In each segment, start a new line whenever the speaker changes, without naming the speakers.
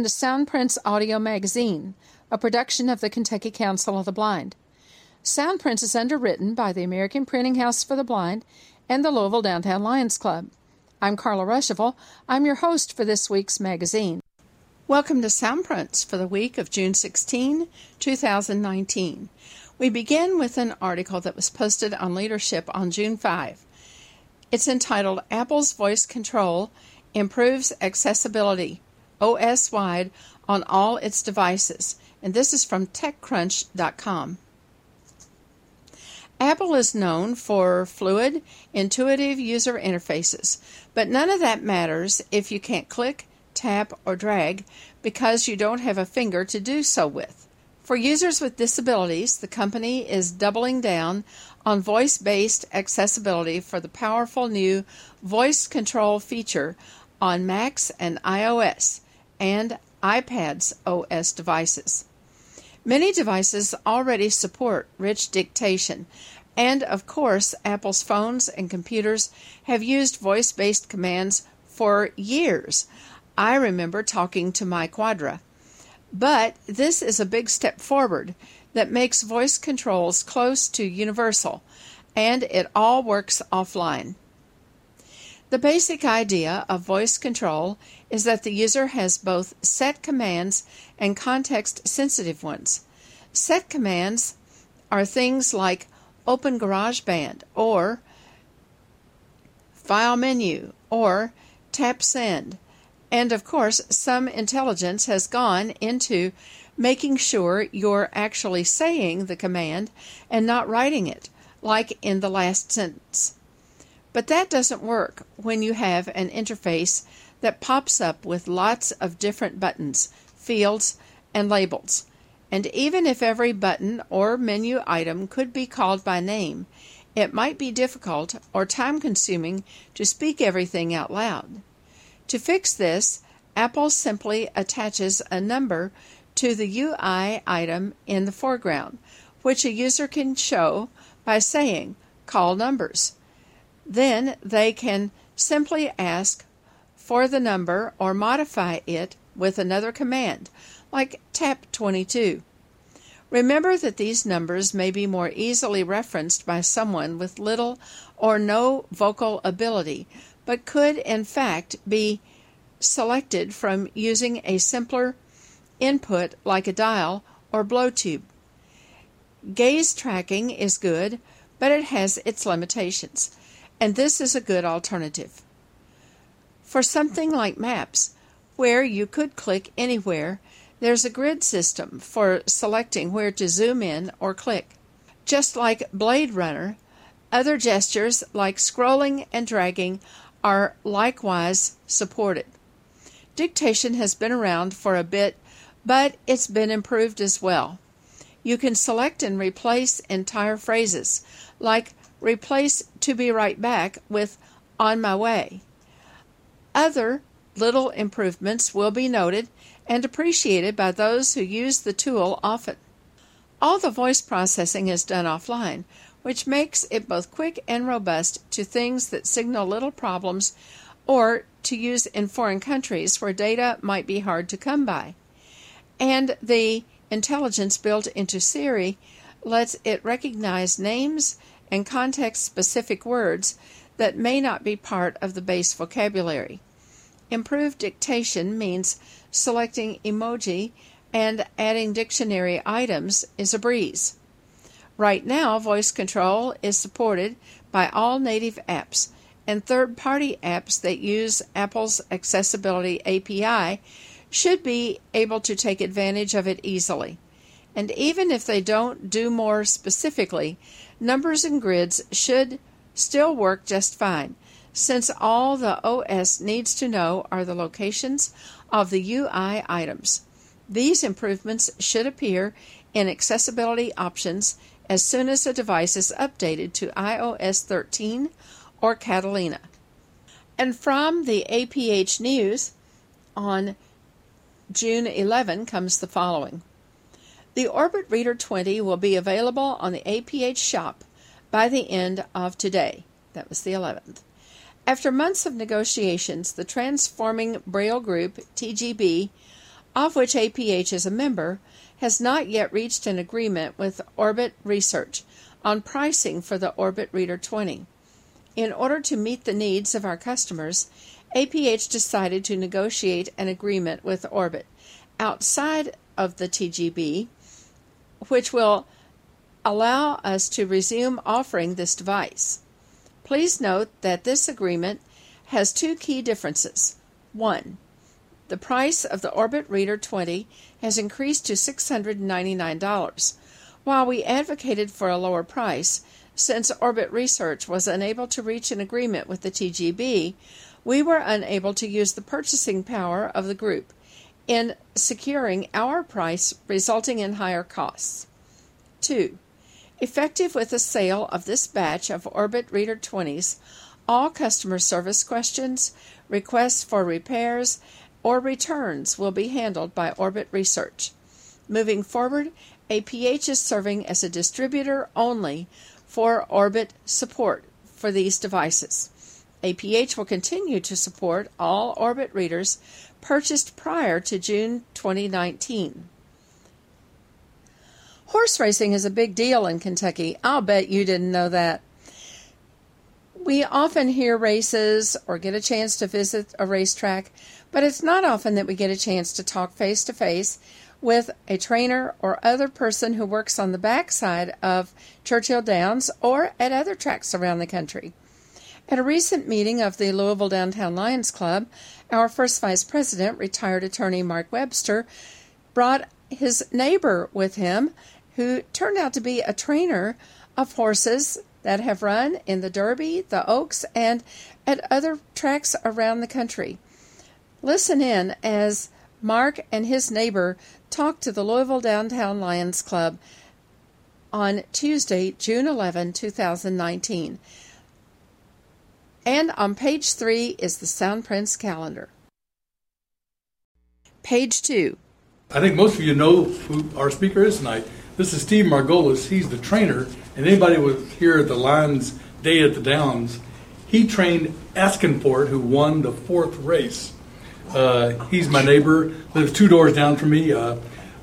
Welcome to Soundprints Audio Magazine, a production of the Kentucky Council of the Blind. Soundprints is underwritten by the American Printing House for the Blind and the Louisville Downtown Lions Club. I'm Carla Ruschival. I'm your host for this week's magazine. Welcome to Soundprints for the week of June 16, 2019. We begin with an article that was posted on Leadership on June 5. It's entitled Apple's Voice Control Improves Accessibility OS wide on all its devices, and this is from TechCrunch.com. Apple is known for fluid, intuitive user interfaces, but none of that matters if you can't click, tap, or drag because you don't have a finger to do so with. For users with disabilities, the company is doubling down on voice based accessibility for the powerful new voice control feature on Macs and iOS and iPad's OS devices. Many devices already support rich dictation, and of course, Apple's phones and computers have used voice based commands for years. I remember talking to my Quadra. But this is a big step forward that makes voice controls close to universal, and it all works offline. The basic idea of voice control is that the user has both set commands and context sensitive ones. Set commands are things like open GarageBand or file menu or tap send. And of course, some intelligence has gone into making sure you're actually saying the command and not writing it, like in the last sentence. But that doesn't work when you have an interface that pops up with lots of different buttons, fields, and labels. And even if every button or menu item could be called by name, it might be difficult or time consuming to speak everything out loud. To fix this, Apple simply attaches a number to the UI item in the foreground, which a user can show by saying, Call numbers. Then they can simply ask for the number or modify it with another command, like tap 22. Remember that these numbers may be more easily referenced by someone with little or no vocal ability, but could in fact be selected from using a simpler input like a dial or blow tube. Gaze tracking is good, but it has its limitations and this is a good alternative. For something like maps, where you could click anywhere, there's a grid system for selecting where to zoom in or click. Just like Blade Runner, other gestures like scrolling and dragging are likewise supported. Dictation has been around for a bit, but it's been improved as well. You can select and replace entire phrases, like replace to be right back with on my way. Other little improvements will be noted and appreciated by those who use the tool often. All the voice processing is done offline, which makes it both quick and robust to things that signal little problems or to use in foreign countries where data might be hard to come by. And the intelligence built into Siri lets it recognize names and context specific words that may not be part of the base vocabulary. Improved dictation means selecting emoji and adding dictionary items is a breeze. Right now, voice control is supported by all native apps, and third party apps that use Apple's Accessibility API should be able to take advantage of it easily. And even if they don't do more specifically, numbers and grids should still work just fine, since all the OS needs to know are the locations of the UI items. These improvements should appear in accessibility options as soon as the device is updated to iOS 13 or Catalina. And from the APH News on June 11 comes the following. The Orbit Reader 20 will be available on the APH shop by the end of today. That was the 11th. After months of negotiations, the Transforming Braille Group, TGB, of which APH is a member, has not yet reached an agreement with Orbit Research on pricing for the Orbit Reader 20. In order to meet the needs of our customers, APH decided to negotiate an agreement with Orbit outside of the TGB, which will allow us to resume offering this device. Please note that this agreement has two key differences. One, the price of the Orbit Reader 20 has increased to $699. While we advocated for a lower price, since Orbit Research was unable to reach an agreement with the TGB, we were unable to use the purchasing power of the group in securing our price, resulting in higher costs. 2. Effective with the sale of this batch of Orbit Reader 20s, all customer service questions, requests for repairs, or returns will be handled by Orbit Research. Moving forward, APH is serving as a distributor only for Orbit support for these devices. APH will continue to support all Orbit readers purchased prior to June 2019. Horse racing is a big deal in Kentucky. I'll bet you didn't know that. We often hear races or get a chance to visit a racetrack, but it's not often that we get a chance to talk face to face with a trainer or other person who works on the backside of Churchill Downs or at other tracks around the country. At a recent meeting of the Louisville Downtown Lions Club, our first vice president, retired attorney Mark Webster, brought his neighbor with him, who turned out to be a trainer of horses that have run in the Derby, the Oaks, and at other tracks around the country. Listen in as Mark and his neighbor talk to the Louisville Downtown Lions Club on Tuesday, June 11, 2019. And on page three is the Soundprints calendar. Page two.
I think most of you know who our speaker is tonight. This is Steve Margolis. He's the trainer, and anybody was here at the Lions Day at the Downs. He trained Askinfort, who won the fourth race. Uh, he's my neighbor, lives two doors down from me. Uh,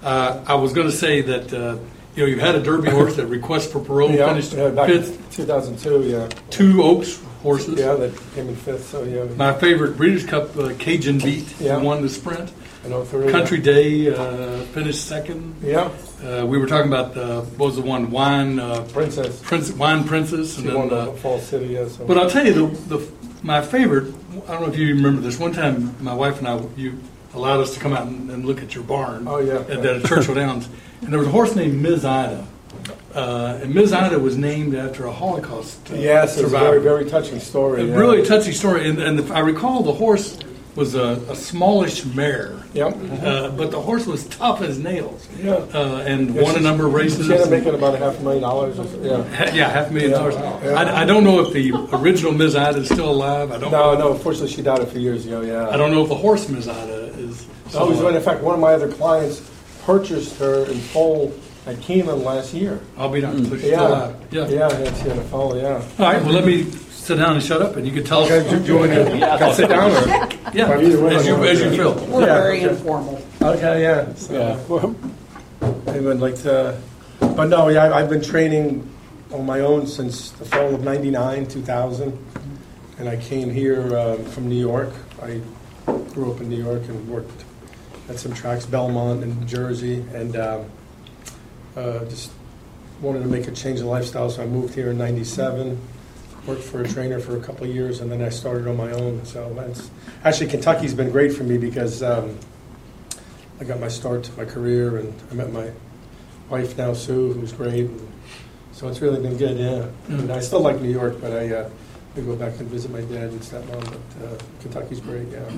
uh, I was going to say that uh, you know you had a Derby horse that Request for Parole
yeah,
finished
yeah, back
fifth.
2002, yeah.
Two Oaks horses.
Yeah, that came in fifth, so yeah.
My favorite Breeders' Cup uh, Cajun Beat
Yeah.
won the sprint.
I know three.
Country Day uh, finished second.
Yeah,
Uh, we were talking about the what was the one wine uh,
Princess.
Prince, wine princess,
She
and
won
then
the
uh,
Fall City, yeah. So.
But I'll tell you the, the my favorite. I don't know if you remember this. One time, my wife and I you allowed us to come out and, and look at your barn.
Oh, yeah.
At, at Churchill Downs, and there was a horse named Ms. Ida, uh, and Ms. Ida was named after a Holocaust uh,
yes, it's a
survivor.
very, very touching story.
A
yeah.
really touching story, and, and if I recall the horse was a, a smallish mare.
Yep.
Uh, but the horse was tough as nails.
Yeah.
Uh, and
Yeah,
won a number of races.
She ended up making about a half a million dollars. Yeah.
Ha- yeah, half a million
Yeah.
dollars.
Yeah.
I, I don't know if the original Ms. Ida is still alive. I don't.
No,
know.
no. Unfortunately, she died a few years ago. Yeah.
I don't know if the horse Ms. Ida is.
I was,
still
in fact, one of my other clients purchased her in full at Keeneland last year.
I'll be down. So she's
Yeah.
alive. Yeah.
Yeah, yeah, she had a full, yeah.
All right. Well, let me sit down and shut up, and you can tell
Okay,
us.
do, do you want to can I sit down or?
Yeah.
Either way,
As you
I'm
as you feel.
We're
Yeah,
very
okay.
informal.
Okay, yeah. So, I would like to, but no, yeah, I- I've been training on my own since the fall of '99, 2000, and I came here uh, from New York. I grew up in New York and worked at some tracks, Belmont and Jersey, and um, uh, just wanted to make a change of lifestyle, so I moved here in '97. Worked for a trainer for a couple of years, and then I started on my own. So that's actually Kentucky's been great for me because. Um, I got my start to my career, and I met my wife now, Sue, who's great. And so it's really been good, yeah. And I still like New York, but I, uh, I go back and visit my dad and stepmom. But uh, Kentucky's great, yeah.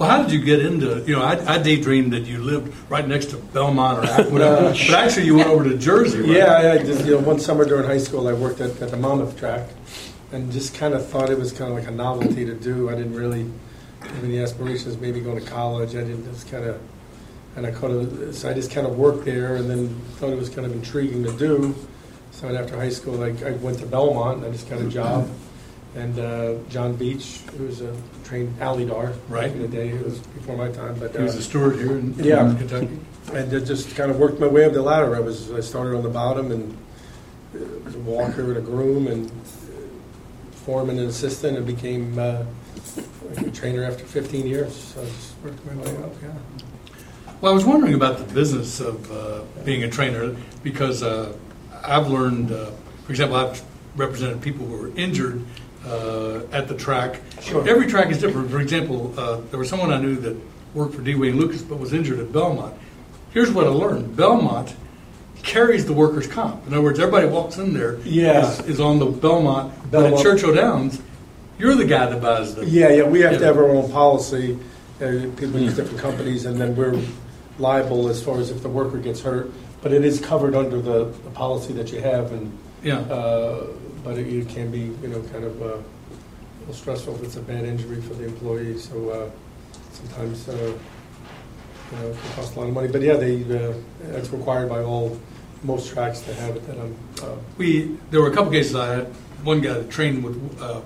Well, how did you get into? You know, I, I daydreamed that you lived right next to Belmont or whatever, uh, but actually you went over to Jersey. Right?
Yeah, I, I just, you know, one summer during high school, I worked at, at the Monmouth track, and just kind of thought it was kind of like a novelty to do. I didn't really have any aspirations, maybe going to college. I didn't just kind of, and I kind of, so I just kind of worked there, and then thought it was kind of intriguing to do. So after high school, I, I went to Belmont, and I just got a job, and uh, John Veitch, who was a trained Alydar
Right.
in the day. It was before my time, but
He was
uh,
a steward here in in
Yeah.
Kentucky.
and uh, just kind of worked my way up the ladder. I was I started on the bottom and uh, was a walker and a groom and uh, foreman and assistant and became uh, a trainer after 15 years. So I just worked my way up. Yeah.
Well, I was wondering about the business of uh, being a trainer because uh, I've learned, uh, for example, I've represented people who were injured uh, at the track.
Sure.
Every track is different. For example, uh, there was someone I knew that worked for D. Wayne Lukas but was injured at Belmont. Here's what I learned Belmont carries the workers' comp. In other words, everybody walks in there
Yeah.
is, is on the Belmont, but at Churchill Downs, you're the guy that buys the.
Yeah, yeah, we have to have our own policy. Uh, people use different companies, and then we're liable as far as if the worker gets hurt. But it is covered under the, the policy that you have, and
Yeah.
uh, but it, it can be, you know, kind of uh, a little stressful if it's a bad injury for the employee. So uh, sometimes, uh, you know, it can cost a lot of money. But yeah, they uh, it's required by all most tracks to have it. That I'm. Uh,
We there were a couple cases I had. One guy that trained with uh,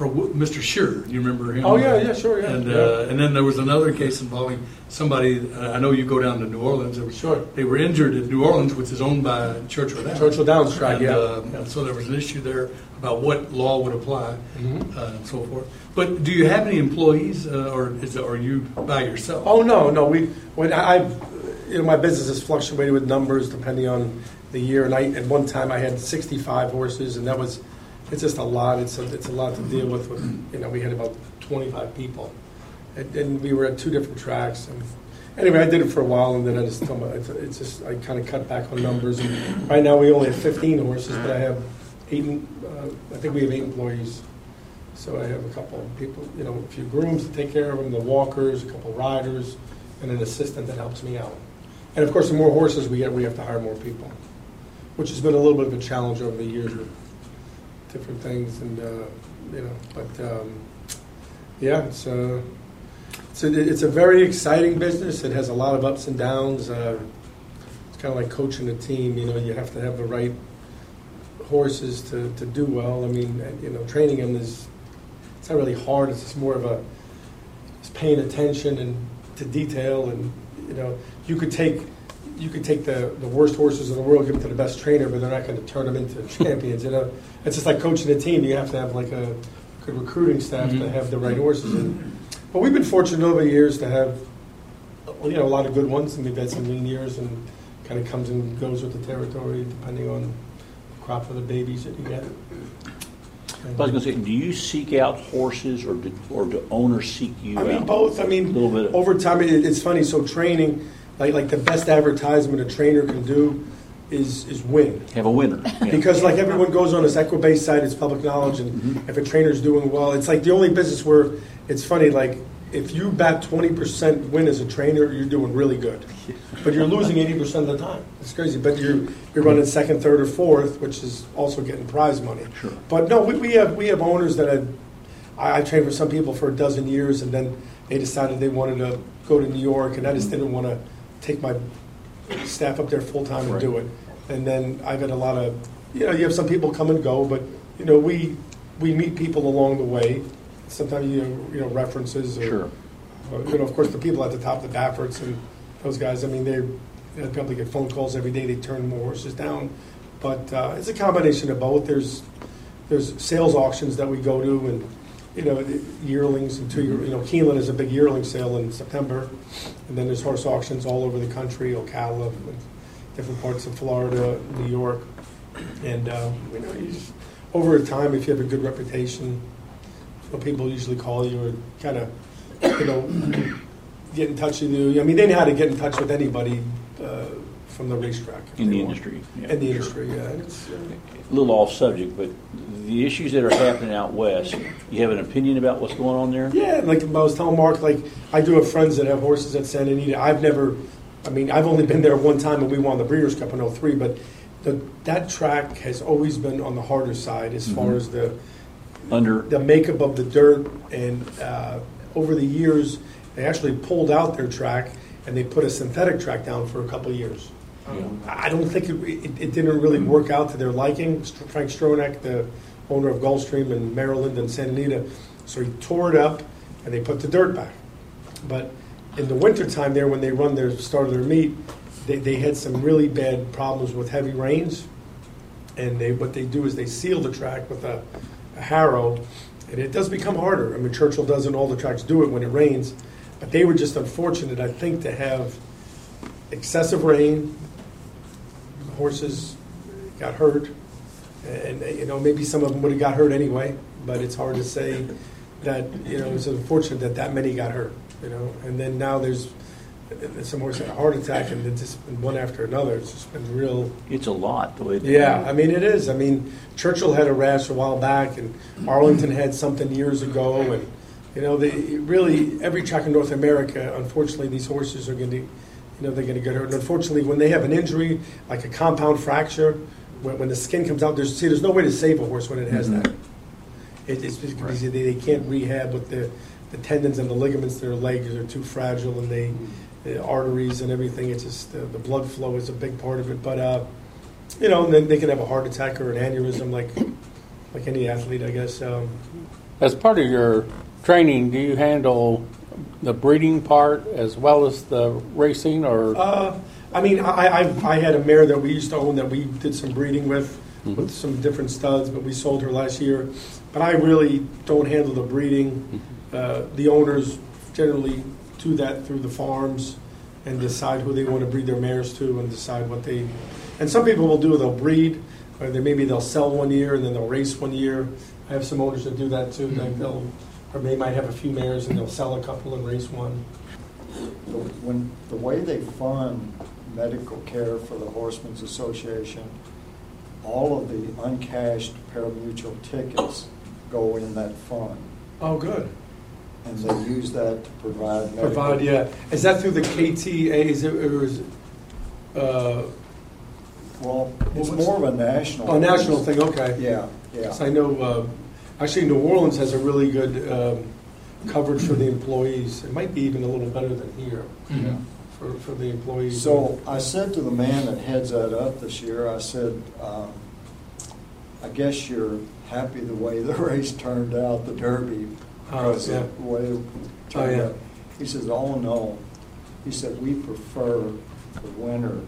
for Mr. Shearer. You remember him?
oh yeah, yeah, sure, yeah.
And
yeah.
uh, and then there was another case involving somebody. Uh, I know you go down to New Orleans. It was-
Sure.
They were injured in New Orleans, which is owned by Churchill Downs.
Churchill Downs track,
And,
yeah.
uh,
Yeah.
So there was an issue there about what law would apply
Mhm.
uh, and so forth. But do you have any employees, uh, or is are you by yourself?
Oh no, no. We when I, I've you know my business has fluctuated with numbers depending on the year. And I at one time I had 65 horses, and that was it's just a lot. It's a, it's a lot to deal with. with you know, we had about 25 people, and, and we were at two different tracks. And anyway, I did it for a while, and then I just it's, it's just I kind of cut back on numbers. And right now we only have 15 horses, but I have eight. Uh, I think we have eight employees. So I have a couple of people, you know, a few grooms to take care of them, the walkers, a couple of riders, and an assistant that helps me out. And of course, the more horses we get, we have to hire more people, which has been a little bit of a challenge over the years with different things, and uh, you know. But um, yeah, it's uh, it's a, it's a very exciting business. It has a lot of ups and downs. Uh, it's kind of like coaching a team. You know, you have to have the right horses to, to do well. I mean, you know, training them is it's not really hard. It's just more of a it's paying attention and to detail. And you know, you could take you could take the, the worst horses in the world, give them to the best trainer, but they're not going to turn them into champions. You know, it's just like coaching a team. You have to have like a good recruiting staff to
Mhm.
have the right horses. And, but we've been fortunate over the years to have you know a lot of good ones, and we've had some lean years, and kind of comes and goes with the territory depending on the crop of the babies that you get.
I was going to say, do you seek out horses, or do, or do owners seek you
I mean,
out?
both. I mean,
little bit. Of,
over time, it, it's funny. So training, like like the best advertisement a trainer can do, is is win.
have a winner. Yeah.
Because like everyone goes on this Equibase site, it's public knowledge, and
Mhm.
if a trainer's doing well, it's like the only business where it's funny. Like if you bat twenty percent win as a trainer, you're doing really good, but you're losing eighty percent of the time. It's crazy. But you're you're running second, third, or fourth, which is also getting prize money.
Sure.
But no, we, we have we have owners that. I, I trained for some people for a dozen years, and then they decided they wanted to go to New York, and I just didn't want to take my staff up there full time and do it. And then I've had a lot of, you know, you have some people come and go, but you know, we we meet people along the way. Sometimes you know, you know references. Or,
Sure.
or, you know, of course, the people at the top, the Bafferts and those guys. I mean, they they probably get phone calls every day. They turn more horses down, but uh, it's a combination of both. There's there's sales auctions that we go to, and you know, yearlings and two year. You know, Keeneland is a big yearling sale in September, and then there's horse auctions all over the country, Ocala, different parts of Florida, New York, and uh, you know, you just, over time, if you have a good reputation, you know, people usually call you or kind of, you know, get in touch with you. I mean, they know how to get in touch with anybody uh, from the racetrack
in the industry. Yeah,
In the
sure.
industry, yeah. Uh,
A little off subject, but the issues that are happening out west, you have an opinion about what's going on there?
Yeah, like I was telling Mark, like I do have friends that have horses at Santa Anita. I've never, I mean, I've only been there one time and we won the Breeders' Cup in 03, but the, that track has always been on the harder side as far
Mhm.
as the
Under
the makeup of the dirt. And uh, over the years, they actually pulled out their track and they put a synthetic track down for a couple of years. I don't think it, it, it didn't really work out to their liking. Frank Stronach, the owner of Gulfstream in Maryland and Santa Anita. So he tore it up, and they put the dirt back. But in the wintertime there, when they run their start of their meet, they, they had some really bad problems with heavy rains. And they what they do is they seal the track with a, a harrow, and it does become harder. I mean, Churchill doesn't all the tracks do it when it rains, but they were just unfortunate, I think, to have excessive rain. Horses got hurt, and you know maybe some of them would have got hurt anyway. But it's hard to say that you know it's unfortunate that that many got hurt. You know, and then now there's some horse had a heart attack, and it's just been one after another. It's just been real.
It's a lot, the way.
Yeah, I mean it is. I mean Churchill had a rash a while back, and Arlington had something years ago, and you know they really every track in North America. Unfortunately, these horses are going to, you know, they're going to get hurt. And unfortunately, when they have an injury like a compound fracture, when, when the skin comes out, there's see there's no way to save a horse when it has that. It, it's because they, they can't rehab with the the tendons and the ligaments. Their legs are too fragile, and they the arteries and everything. It's just the, the blood flow is a big part of it. But uh, you know, and then they can have a heart attack or an aneurysm, like like any athlete, I guess. Um,
As part of your training, do you handle the breeding part as well as the racing, or
uh, I mean, I, I I had a mare that we used to own that we did some breeding with, with some different studs, but we sold her last year. But I really don't handle the breeding. Uh, the owners generally do that through the farms and decide who they want to breed their mares to and decide what they. And some people will do they'll breed, or they maybe they'll sell one year and then they'll race one year. I have some owners that do that too. Like they'll, or they might have a few mares and they'll sell a couple and race one.
The- When, the way they fund medical care for the Horsemen's Association, all of the uncashed parimutuel tickets go in that fund.
Oh, good.
And they use that to provide medical.
Provide, yeah. Is that through the KTA? Is it, or is it, uh,
Well, it's more of a national.
oh, national thing, okay.
Yeah, yeah.
I know, uh, actually New Orleans has a really good, um, coverage for the employees. It might be even a little better than here
Yeah.
for, for the employees.
So I said to the man that heads that up this year, I said, um, I guess you're happy the way the race turned out, the Derby,
Oh,
because
yeah.
of the way it
Oh, yeah.
out. He says, oh, no. He said, we prefer the winner,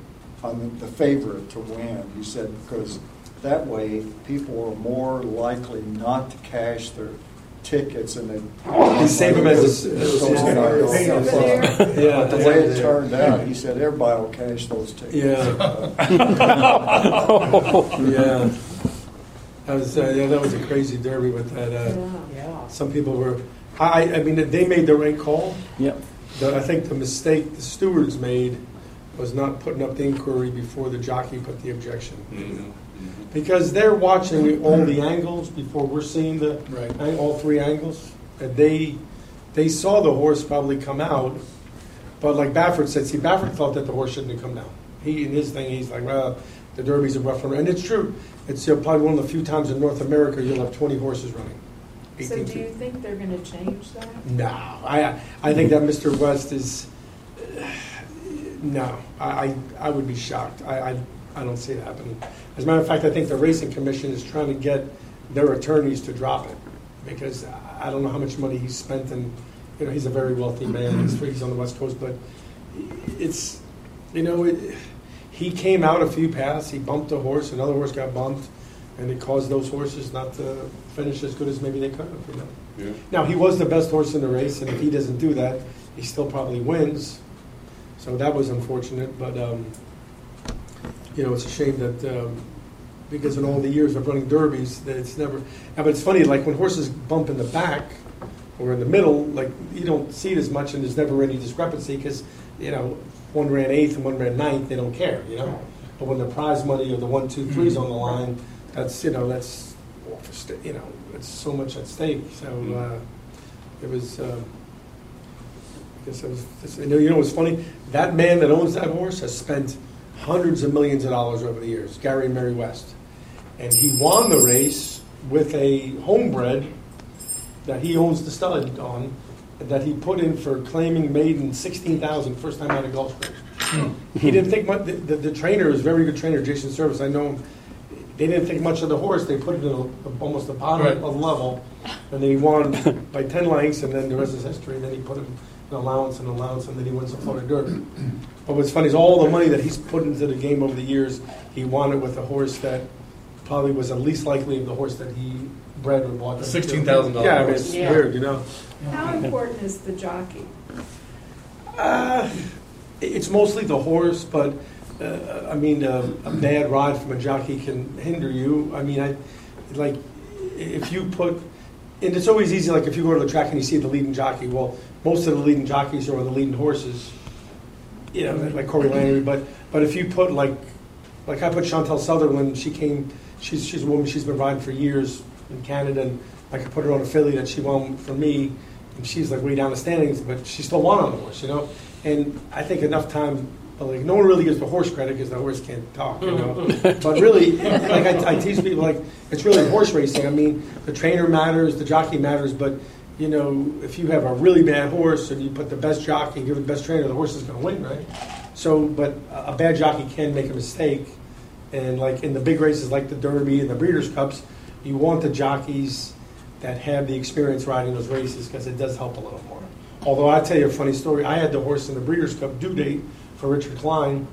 I mean, the favorite to win. He said, because that way, people are more likely not to cash their tickets and they.
You save 'em as a s- as a
Goes in our-
souvenir.
But
Yeah.
the way it turned out, he said, everybody will cash those tickets.
Yeah. Yeah. That was, uh, yeah, that was a crazy derby with that, uh,
Yeah.
some people were, I, I mean, they made the right call.
Yep.
The, I think the mistake the stewards made was not putting up the inquiry before the jockey put the objection. Because they're watching all the angles before we're seeing the,
Right.
Eh, all three angles. And they, they saw the horse probably come out, but like Baffert said, see, Baffert thought that the horse shouldn't have come down. He, in his thing, he's like, well, the Derby's a rough one. And it's true. It's probably one of the few times in North America you'll have 20 horses running.
So do you think they're gonna change that?
no, I, I think that Mr. West is, no, I, I, I would be shocked. I, I, I don't see it happening. As a matter of fact, I think the Racing Commission is trying to get their attorneys to drop it, because I don't know how much money he's spent, and, you know, he's a very wealthy man, he's, he's on the West Coast, but it's, you know, it, he came out a few paths, he bumped a horse, another horse got bumped, and it caused those horses not to finish as good as maybe they could have, you know?
Yeah.
Now, he was the best horse in the race, and if he doesn't do that, he still probably wins. So that was unfortunate, but, um, you know, it's a shame that, um, because in all the years of running derbies, that it's never, but it's funny, like when horses bump in the back or in the middle, like, you don't see it as much, and there's never any discrepancy, because, you know, one ran eighth and one ran ninth, they don't care, you know? But when the prize money or the one, two, three's on the line, that's, you know, that's, you know, it's so much at stake, so, uh, it was, um, I guess it was, it's- you know, you know what's funny? That man that owns that horse has spent hundreds of millions of dollars over the years, Gary and Mary West. And he won the race with a homebred that he owns the stud on, that he put in for claiming maiden sixteen thousand first time out of Gulfstream. Hmm. He didn't think much, the, the, the trainer is a very good trainer, Jason Servis, I know him. they didn't think much of the horse. They put it in a, almost the bottom
Right.
of level, and then he won by ten lengths, and then the rest is history. And then he put him in allowance and allowance, and then he wins the Florida Derby. But what's funny is all the money that he's put into the game over the years, he won it with a horse that probably was the least likely of the horse that he bred or bought.
$16,000
Yeah, I mean, it's
Yeah.
weird, you know.
How important is the jockey?
Uh, it's mostly the horse, but uh, I mean, uh, a bad ride from a jockey can hinder you. I mean, I like if you put, and it's always easy. Like if you go to the track and you see the leading jockey, well, most of the leading jockeys are on the leading horses. You know, like Corey Lanerie. But but if you put like, like I put Chantal Sutherland, she came. She's she's a woman. She's been riding for years in Canada, and like I could put her on a filly that she won for me, and she's like way down the standings, but she still won on the horse, you know. And I think enough time, but like no one really gives the horse credit because the horse can't talk, you know. but really, like I, I teach people, like it's really horse racing. I mean, the trainer matters, the jockey matters, but you know, if you have a really bad horse and you put the best jockey and give it the best trainer, the horse is going to win, right? So, but a bad jockey can make a mistake, and like in the big races like the Derby and the Breeders' Cups, you want the jockeys that have the experience riding those races because it does help a little more. Although I tell you a funny story, I had the horse in the Breeders' Cup due date for Richard Klein,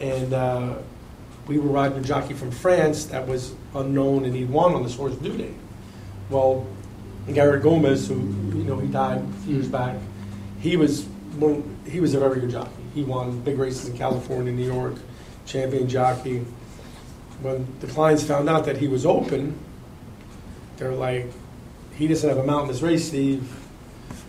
and uh, we were riding a jockey from France that was unknown, and he won on this horse due date. Well, Garrett Gomez, who you know he died a few years back, he was one, he was a very good jockey. He won big races in California, New York, champion jockey. When the clients found out that he was open, they're like, he doesn't have a mount in this race, Steve.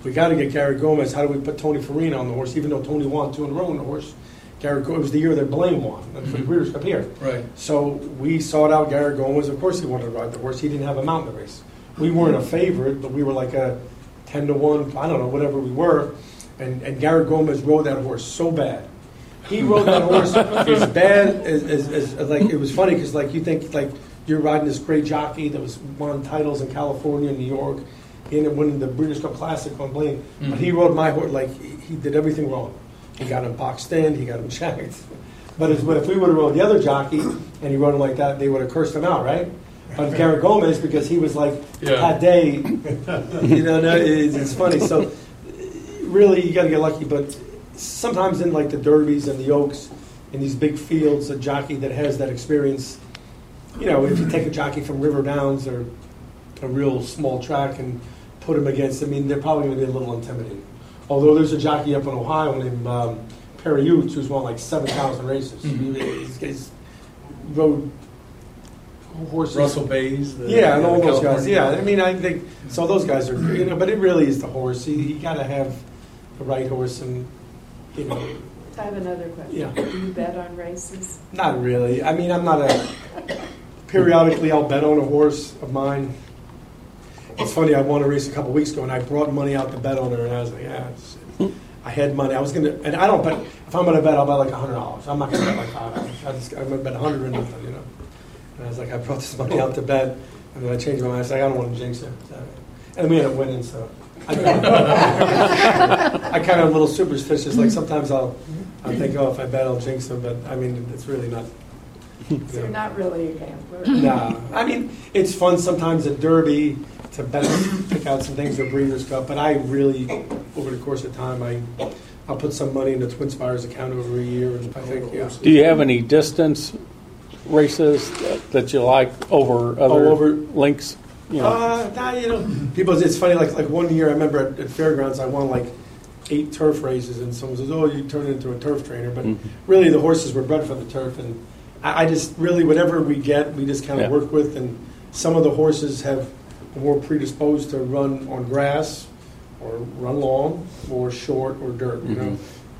We got to get Garrett Gomez. How do we put Tony Farina on the horse? Even though Tony won two in a row on the horse, Gomez it was the year that Blame won for the Breeders' mm-hmm. Cup here.
Right.
So we sought out Garrett Gomez. Of course, he wanted to ride the horse. He didn't have a mount in the race. We weren't a favorite, but we were like a ten to one. I don't know, whatever we were. And, and Garrett Gomez rode that horse so bad. He rode that horse as bad as, as, as like it was funny because like you think like you're riding this great jockey that was won titles in California, and New York. He ended up winning the Breeders' Cup Classic on Blame, mm-hmm. but he rode my horse like he, he did everything wrong. He got him boxed in, he got him checked. But but if we would have rode the other jockey and he rode him like that, they would have cursed him out, right? But Garrett Gomez, because he was like
Yeah.
that day, you know, no, it's, it's funny. So really, you got to get lucky. But sometimes in like the derbies and the oaks, in these big fields, a jockey that has that experience, you know, if you take a jockey from River Downs or a real small track and put him against, I mean, they're probably going to be a little intimidating. Although there's a jockey up in Ohio named um, Perry Ouzts who's won like 7,000 races. He's, he's rode horses.
Russell Baze. the-
Yeah, and all those guys. Yeah, I mean, I think so. Those guys are, you know, but it really is the horse. You, you got to have the right horse, and you know,
I have another question.
Yeah.
Do you bet on races?
not really. I mean, I'm not a. Periodically, I'll bet on a horse of mine. It's funny. I won a race a couple weeks ago, and I brought money out to bet on her, and I was like, yeah. It's, I had money. I was gonna, and I don't bet. If I'm gonna bet, I'll bet like hundred dollars. I'm not gonna bet like five dollars. I just, I'm gonna bet a hundred or nothing, you know. And I was like, I brought this money out to bet, and then I changed my mind. I was like, I don't want to jinx it. So- And we ended up winning, so. I kind of, I kind of a little superstitious. Like sometimes I'll, I think, oh, if I bet, I'll jinx them. But I mean, it's really not.
So you're not really a gambler?
Nah, I mean, it's fun sometimes at Derby to bet, pick out some things at Breeders' Cup. But I really, over the course of time, I, I'll put some money in the Twin Spires account over a year, and I think, yeah.
Do you have any distance races that- that you like over other
Oh, over-
links? You know,
Uh, nah, you know, people. It's funny. Like like one year, I remember at, at fairgrounds, I won like eight turf races, and someone says, "Oh, you turned into a turf trainer." But
Mhm.
really, the horses were bred for the turf, and I, I just really whatever we get, we just kind of
Yeah.
work with. And some of the horses have more predisposed to run on grass, or run long, or short, or dirt. You know,
Mhm.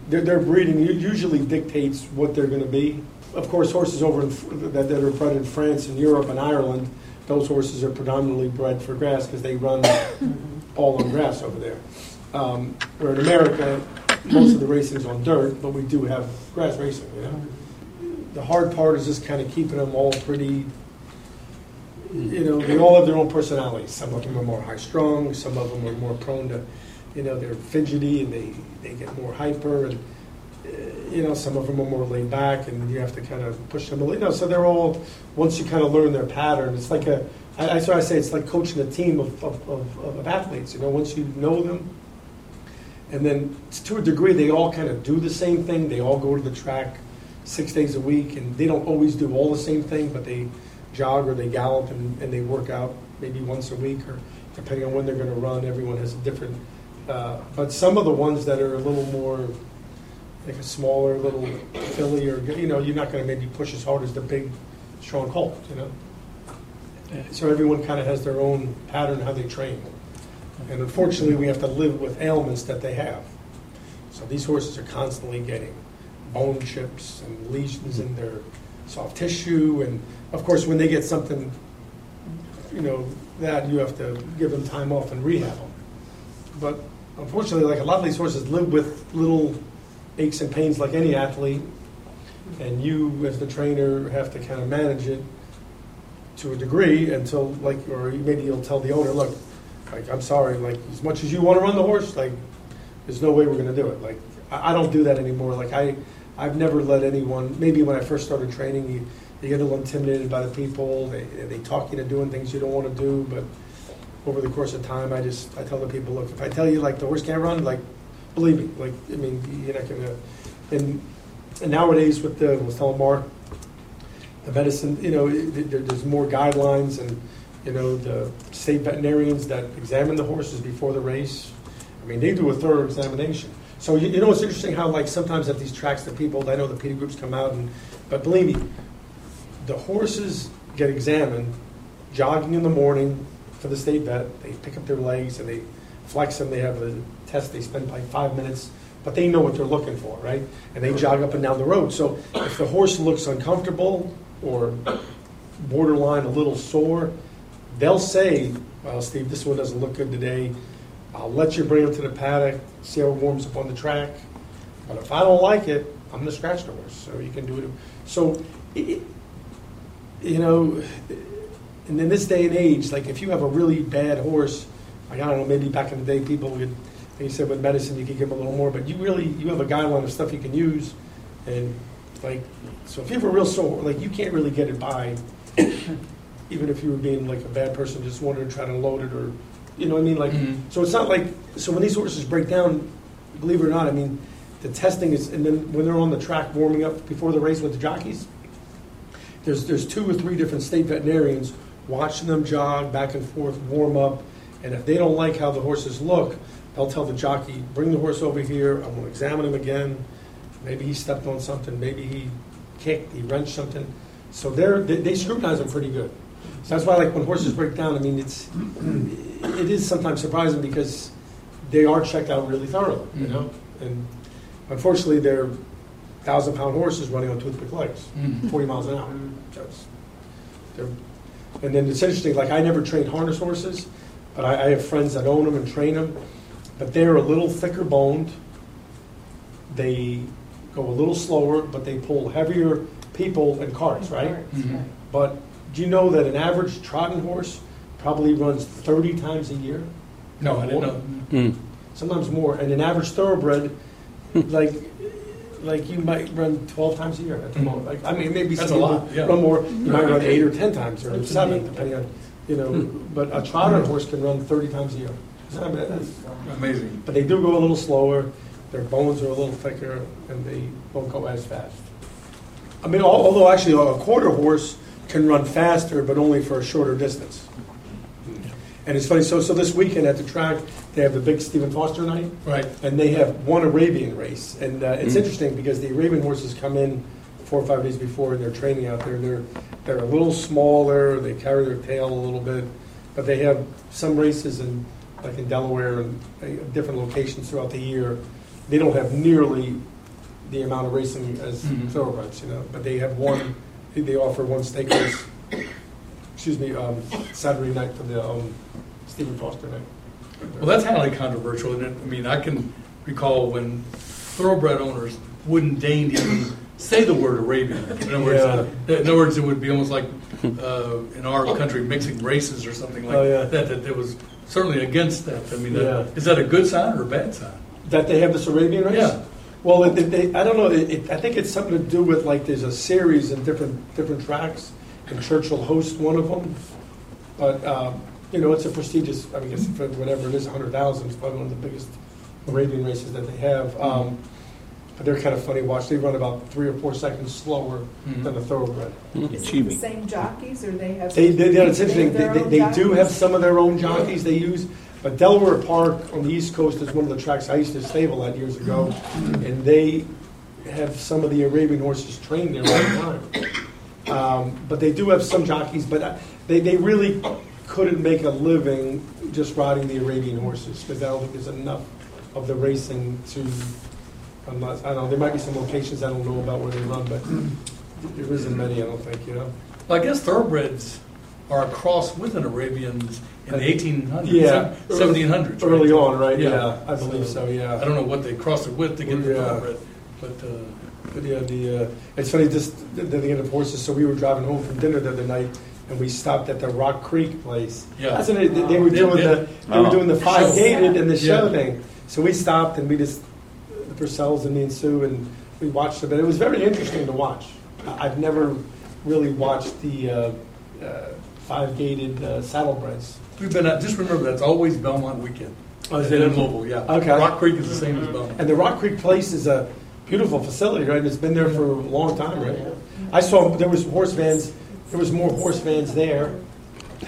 their, their breeding usually dictates what they're going to be. Of course, horses over in, that, that are bred in France and Europe and Ireland, those horses are predominantly bred for grass because they run all on grass over there. Um, where in America, most of the racing's on dirt, but we do have grass racing. You know, the hard part is just kind of keeping them all pretty. You know, they all have their own personalities. Some of them are more high strung. Some of them are more prone to, you know, they're fidgety and they, they get more hyper. And you know, some of them are more laid back, and you have to kind of push them. a little. You know, so they're all once you kind of learn their pattern. It's like a. I, that's why I say it's like coaching a team of, of, of, of athletes. You know, once you know them, and then to a degree, they all kind of do the same thing. They all go to the track six days a week, and they don't always do all the same thing, but they jog or they gallop and, and they work out maybe once a week, or depending on when they're going to run. Everyone has a different. Uh, but some of the ones that are a little more, like a smaller little filly, or you know, you're not going to maybe push as hard as the big, strong colt. You know. So everyone kind of has their own pattern how they train. And unfortunately, we have to live with ailments that they have. So these horses are constantly getting bone chips and lesions in their soft tissue. And of course, when they get something, you know, that you have to give them time off and rehab them. But unfortunately, like a lot of these horses live with little aches and pains like any athlete. And you, as the trainer, have to kind of manage it to a degree until, like, or maybe you'll tell the owner, look, like, I'm sorry, like, as much as you want to run the horse, like, there's no way we're going to do it. Like, I, I don't do that anymore. Like, I, I've never let anyone, maybe when I first started training, you, you get a little intimidated by the people. They, they talk you into doing things you don't want to do. But over the course of time, I just, I tell the people, look, if I tell you, like, the horse can't run, like, believe me. Like, I mean, you're not to, and, and nowadays with the, I was telling Mark, the medicine, you know, it- there, there's more guidelines and, you know, the state veterinarians that examine the horses before the race. I mean, they do a thorough examination. So, you, you know, it's interesting how, like, sometimes at these tracks, the people, I know the PD groups come out and, but believe me, the horses get examined jogging in the morning for the state vet. They pick up their legs and they flex them. They have a test. They spend like five minutes, but they know what they're looking for, right? And they jog up and down the road. So if the horse looks uncomfortable or borderline a little sore, they'll say, "Well, Steve, this one doesn't look good today. I'll let you bring him to the paddock, see how it warms up on the track. But if I don't like it, I'm going to scratch the horse. So you can do it. So, it, you know, and in this day and age, like if you have a really bad horse, like I don't know, maybe back in the day, people would, they said with medicine you could give them a little more, but you really, you have a guideline of stuff you can use, and like, so if you have a real sore, like you can't really get it by, even if you were being like a bad person, just wanted to try to load it or, you know what I mean? Like,
Mhm.
so it's not like, so when these horses break down, believe it or not, I mean, the testing is, and then when they're on the track warming up before the race with the jockeys, there's, there's two or three different state veterinarians watching them jog back and forth, warm up, and if they don't like how the horses look, they'll tell the jockey, bring the horse over here, I'm gonna examine him again. Maybe he stepped on something, maybe he kicked, he wrenched something. So they're, they, they scrutinize them pretty good. So that's why like when horses break down, I mean, it's, it is sometimes surprising because they are checked out really thoroughly, you know? And unfortunately, they're thousand pound horses running on toothpick legs,
Mhm.
40 miles an hour. So it's- they're- And then it's interesting, like I never trained harness horses, but I, I have friends that own them and train them. But they're a little thicker boned. They go a little slower, but they pull heavier people and carts, right?
Mhm.
But do you know that an average trotting horse probably runs 30 times a year?
No, I didn't know.
Hmm.
Sometimes more. And an average thoroughbred, like, like you might run 12 times a year at the moment. Like, I mean, maybe
That's
some
a
people
lot, yeah.
run more. You might run eight or 10 times or seven, depending on, you know. But a trotter horse can run 30 times a year. So, I mean, that's-
Amazing.
But they do go a little slower. Their bones are a little thicker, and they don't go as fast. I mean, al- although actually a quarter horse can run faster, but only for a shorter distance. And it's funny. So, so this weekend at the track, they have the big Stephen Foster night,
Right.
and they have one Arabian race. And uh, it's
Mm.
interesting because the Arabian horses come in four or five days before, and they're training out there. They're they're a little smaller. They carry their tail a little bit, but they have some races in like in Delaware and uh, different locations throughout the year. They don't have nearly the amount of racing as
Mhm.
thoroughbreds, you know. But they have one. They offer one stake race. Excuse me, um, Saturday night for the um, Stephen Foster night.
Well, that's highly controversial, isn't? I mean, I can recall when thoroughbred owners wouldn't deign to even say the word Arabian. In other words, uh, in other words, it would be almost like uh, in our country mixing races or something like
Oh, yeah.
that. That it was certainly against that. I mean,
Yeah.
is that a good sign or a bad sign?
That they have this Arabian race?
Yeah.
Well, it, it, they, I don't know. It, I think it's something to do with like there's a series in different different tracks, and Churchill hosts one of them. But um, you know, it's a prestigious. I mean, it's for whatever it is, hundred thousand. It's probably one of the biggest Arabian races that they have. Um, but they're kind of funny to watch. They run about three or four seconds slower
Mhm.
than a thoroughbred.
Is it the same jockeys, or they have?
They, they, you know, it's interesting. They,
their
they,
own
they do have some of their own jockeys they use, but Delaware Park on the East Coast is one of the tracks I used to stable at years ago, and they have some of the Arabian horses trained there all the time. Um, but they do have some jockeys, but uh, they, they really couldn't make a living just riding the Arabian horses because I don't think there's enough of the racing to. Unless I don't know, there might be some locations I don't know about where they run, but there isn't many. I don't think you know.
Well, I guess thoroughbreds are a cross with an Arabians in the 1800s,
Yeah.
1700s.
Early on, right?
Yeah.
Yeah, I believe so. Yeah.
I don't know what they crossed it with to get the
Yeah.
thoroughbred, but uh,
But yeah, the uh, it's funny. Just the, the end of horses. So we were driving home from dinner the other night, and we stopped at the Rock Creek place.
Yeah.
That's when they, they were
Yeah,
doing
yeah.
the they were
Oh.
doing the five gated and the show
Yeah.
thing. So we stopped and we just the Purcells and me and Sue and we watched it. But it was very interesting to watch. I- I've never really watched the uh, uh, five gated uh, saddlebreds.
we've been at, just remember that's always Belmont weekend.
Oh, is
in
it?
Louisville? Yeah.
Okay.
Rock Creek is the same as Belmont.
And the Rock Creek Place is a beautiful facility, right? And it's been there for a long time, right? I saw there was horse vans. There was more horse vans there.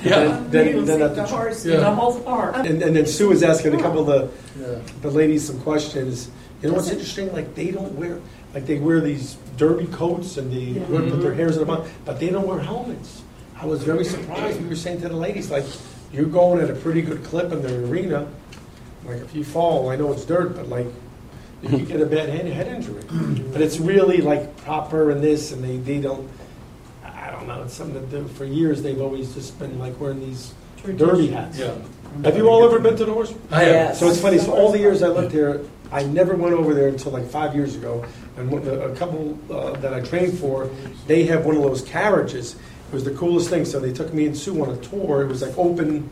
Yeah.
Than, than, than at
The
the,
horse,
Yeah.
the whole park.
and, and then Sue was asking a couple of the,
Yeah.
the ladies some questions. You know what's interesting? Like they don't wear like they wear these derby coats and they
Yeah.
put their mm-hmm. hairs in a bun, but they don't wear helmets. I was very surprised. We were saying to the ladies like, you're going at a pretty good clip in the arena. Like if you fall, I know it's dirt, but like you could get a bad head, head injury. Mm-hmm. But it's really like proper and this, and they, they don't. I don't know. It's something that. For years, they've always just been like wearing these derby hats.
Yeah.
Have you all ever been to the horse?
I have.
So it's funny. So all the years I lived here, I never went over there until like five years ago. And one- a couple uh, that I trained for, they have one of those carriages. It was the coolest thing. So they took me and Sue on a tour. It was like open.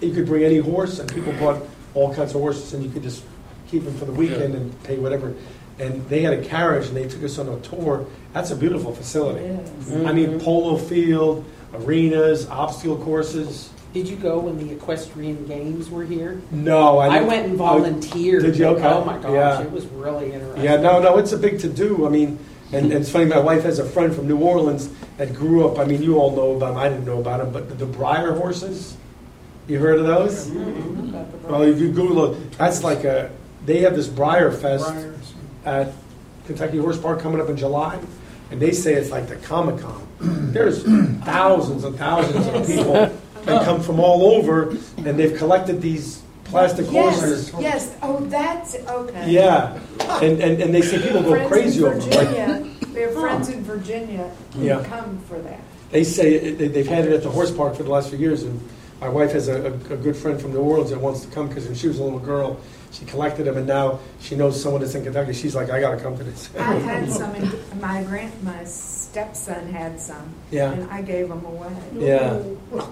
You could bring any horse, and people bought all kinds of horses, and you could just keep them for the weekend
Yeah.
and pay whatever. And they had a carriage, and they took us on a tour. That's a beautiful facility.
Yes.
I mean, polo field, arenas, obstacle courses.
Did you go when the equestrian games were here?
No, I,
I went and oh, volunteered.
Did you? Okay.
Oh my gosh,
Yeah.
it was really interesting.
Yeah, no, no, it's a big to do. I mean, and, and it's funny. My wife has a friend from New Orleans that grew up. I mean, you all know about them. I didn't know about them, but the, the Breyer horses. You heard of those? Well, if you Google it, that's like a. They have this BreyerFest at Kentucky Horse Park coming up in July, and they say it's like the Comic Con. There's thousands and thousands of people that come from all over, and they've collected these plastic horses.
Yes, yes, oh, that's, okay.
Yeah, and, and, and they say people go crazy
in
over them. Like,
Virginia, we have friends in Virginia
Yeah.
who come for that.
they say it- they- they've had it at the horse park for the last few years, and my wife has a, a, a good friend from New Orleans that wants to come because when she was a little girl, she collected them, and now she knows someone that's in Kentucky. She's like, I got to come to this.
I had some, in my grand, my stepson had some.
Yeah.
And I gave them away.
Yeah.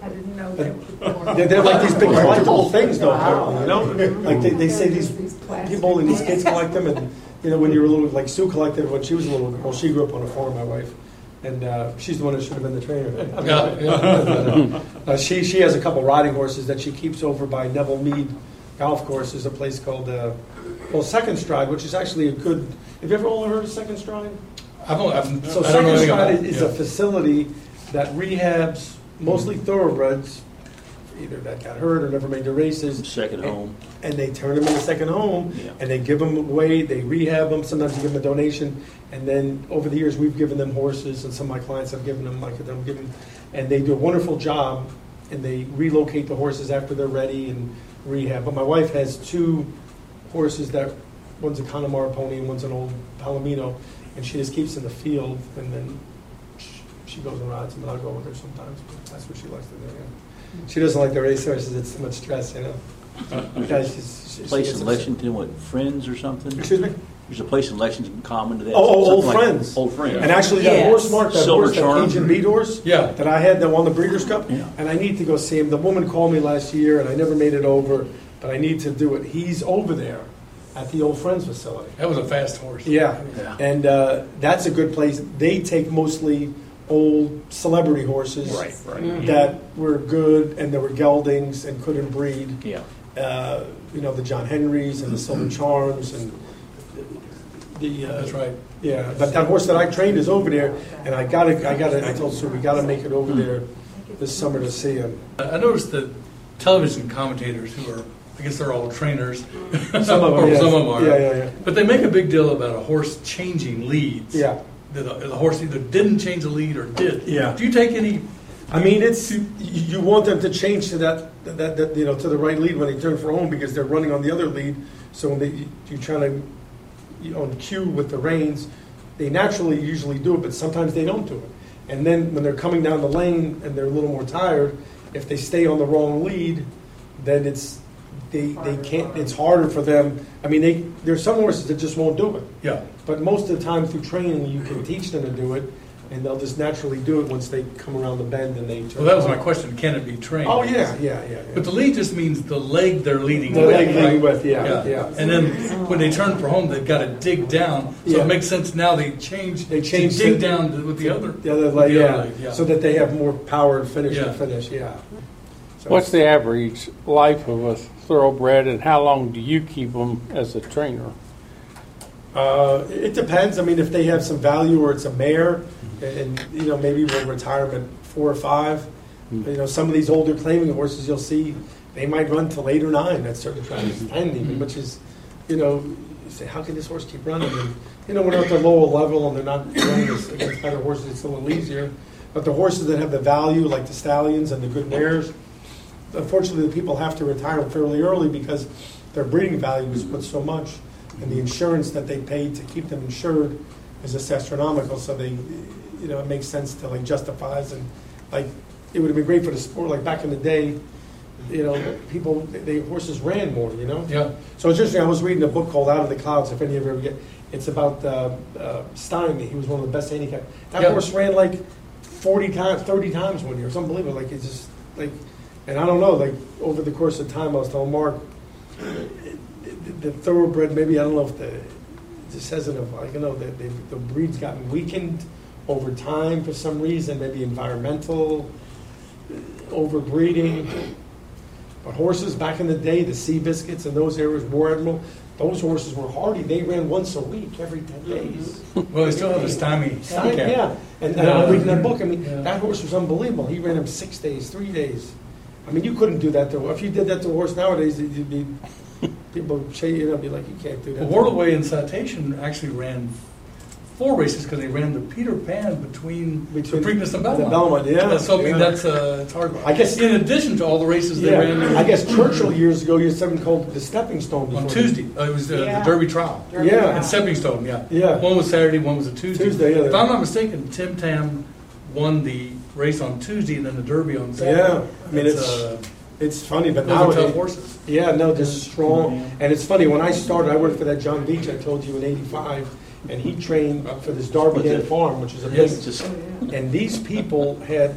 I didn't know they were.
They're, they're like these big collectible things, though. apparently, You know, like they, they say these
plastic
people and these kids collect them, and you know when you're a little like Sue collected when she was a little girl. She grew up on a farm, my wife, and uh, she's the one that should have been the trainer.
Yeah, yeah.
Uh, she she has a couple riding horses that she keeps over by Nevel Meade Golf Course. is a place called uh, well Second Stride, which is actually a good. Have you ever all heard of Second Stride?
I've, only- I've,
So
I
Second
anything about
Stride
it.
is
Yeah.
a facility that rehabs mostly thoroughbreds, either that got hurt or never made the races,
Second home.
and they turn them into second home,
Yeah.
and they give them away. They rehab them. Sometimes you give them a donation, and then over the years we've given them horses, and some of my clients have given them like them given, and they do a wonderful job, and they relocate the horses after they're ready and rehab. But my wife has two horses that one's a Connemara pony and one's an old Palomino, and she just keeps in the field, and then sh- she goes and rides them, and I'll go with her sometimes. But that's what she likes to do. Yeah. She doesn't like the race horses; it's too much stress, you know. Uh, because she's, she
Place in. Lexington, what, Friends or something?
Excuse me.
There's a place in Lexington common to that.
Oh, oh,
something
Old
like-
Friends.
Old Friends.
And actually, that
Yes.
horse mark, that
Silver
horse, that
Charm.
Cajun beat horse,
Yeah.
that I had that won the Breeders' Cup,
Yeah.
and I need to go see him. The woman called me last year, and I never made it over, but I need to do it. He's over there, at the old Friends facility.
That was a fast horse.
Yeah,
Yeah.
and uh, that's a good place. They take mostly old celebrity horses
Right, right.
that were good and there were geldings and couldn't breed.
Yeah.
Uh, you know, the John Henrys and the Silver Charms and the. Uh,
That's right.
Yeah, but that horse that I trained is over there, and I gotta, I gotta, I told Sue, we gotta make it over there this summer to see him.
I noticed that television commentators who are, I guess they're all trainers.
Some of them,
Or
yes.
Some of them are.
Yeah, yeah, yeah.
But they make a big deal about a horse changing leads.
Yeah.
That the, the horse either didn't change the lead or did.
Yeah.
Do you take any?
I mean, it's you, want them to change to that, that, that you know to the right lead when they turn for home because they're running on the other lead. So when they you, you're trying to on cue with the reins, they naturally usually do it, but sometimes they don't do it. And then when they're coming down the lane and they're a little more tired, if they stay on the wrong lead, then it's they, they can't. It's harder for them. I mean, they there's some horses that just won't do it.
Yeah.
But most of the time through training, you can teach them to do it, and they'll just naturally do it once they come around the bend and they turn.
Well, that was my question. Can it be trained?
Oh yeah, yeah, yeah. yeah.
But the lead just means the leg they're leading
The
with.
leg leading
right?
with, yeah, yeah.
And then when they turn for home, they've got to dig down. So
Yeah.
it makes sense now they change.
They change
to dig
to-
down to- with the other.
the other leg,
the
yeah,
other leg,
so that they have more power and finish
Yeah.
and finish, yeah. So-
What's the average life of a thoroughbred, and how long do you keep them as a trainer?
Uh, it depends. I mean, if they have some value or it's a mare, and you know maybe we'll retire them at four or five. Hmm. You know, some of these older claiming horses you'll see, they might run till eight or nine at certain times, ten hmm. even, which is, you know, you say how can this horse keep running? And you know, when they're at the lower level and they're not running as- against better horses, it's a little easier. But the horses that have the value, like the stallions and the good mares, unfortunately, the people have to retire them fairly early because their breeding value is put so much, and the hmm. insurance that they pay to keep them insured is just astronomical. So they, you know, it makes sense to like justifies and like it would have been great for the sport. Like back in the day, you know, people they horses ran more. You know.
Yeah.
So it's interesting. I was reading a book called Out of the Clouds. If any of you ever get, it's about uh, uh, Stymie. He was one of the best handicap. That
Yeah.
horse ran like forty times, thirty times one year. It's unbelievable. Like it's just like, and I don't know. Like over the course of time, I was telling Mark, the, the thoroughbred. Maybe I don't know if the descendant of I don't know the, the, the breed's gotten weakened over time for some reason. Maybe environmental overbreeding. But horses back in the day, the Seabiscuits and those areas, War Admiral, those horses were hardy. They ran once a week, every 10 mm-hmm. days.
Well, they still have a stymie.
Yeah, yeah. And, and I'm reading that book. I mean,
Yeah.
that horse was unbelievable. He ran him six days, three days. I mean, you couldn't do that to If you did that to a horse nowadays, you'd be, people would say, you know, be like, you can't do that.
Well, Whirlaway and Citation actually ran four races because they ran the Peter Pan between,
Between
the Preakness and
the
Belmont.
Belmont, yeah,
So I mean,
yeah.
that's uh, it's hard.
I guess-
in addition to all the races they ran
I guess Churchill years ago you had something called the stepping stone.
on. Tuesday, uh, it was uh,
Yeah.
the Derby Trial.
Yeah.
And Stepping Stone, yeah.
Yeah.
One was Saturday, one was a Tuesday.
Tuesday, yeah.
If I'm not mistaken, Tim Tam won the race on Tuesday and then the Derby on Saturday.
Yeah, I mean,
That's,
it's-
uh,
It's funny, but
now are
nowadays.
tough horses.
Yeah, no, just strong. And it's funny, when I started, I worked for that John Veitch I told you in 85, and he trained for this Darby
What's
Dam? Farm, which is a
Yes.
Just,
And these people had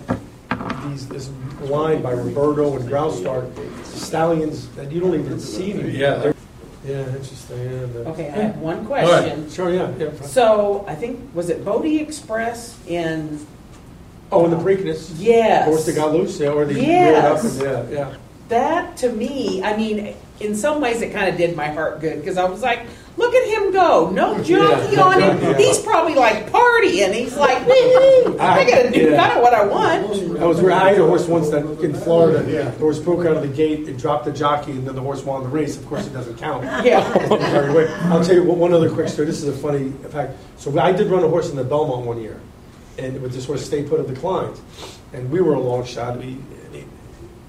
these, this line by Roberto and Graustark, stallions that you don't even see anymore.
Yeah.
Yeah, interesting, yeah. but-
Okay, I have one
right.
question.
Sure, yeah, yeah.
So I think, was it Bodie Express in,
Oh, and the Preakness.
yes.
Horse that got loose, yeah, or they
Yes.
reared up, and, yeah, yeah.
That to me, I mean, in some ways it kind of did my heart good because I was like, look at him go. No jockey
Yeah.
on him.
Yeah.
He's probably like partying. He's like, woo ah, I got to do
Yeah.
kind of what I want.
I was I had a horse once that in Florida. Yeah. The horse broke out of the gate, and dropped the jockey, and then the horse won the race. Of course, it doesn't count.
Yeah.
Carried away. I'll tell you one one other quick story. This is a funny fact. So I did run a horse in the Belmont one year, and with this horse stay put and declined, and we were a long shot. We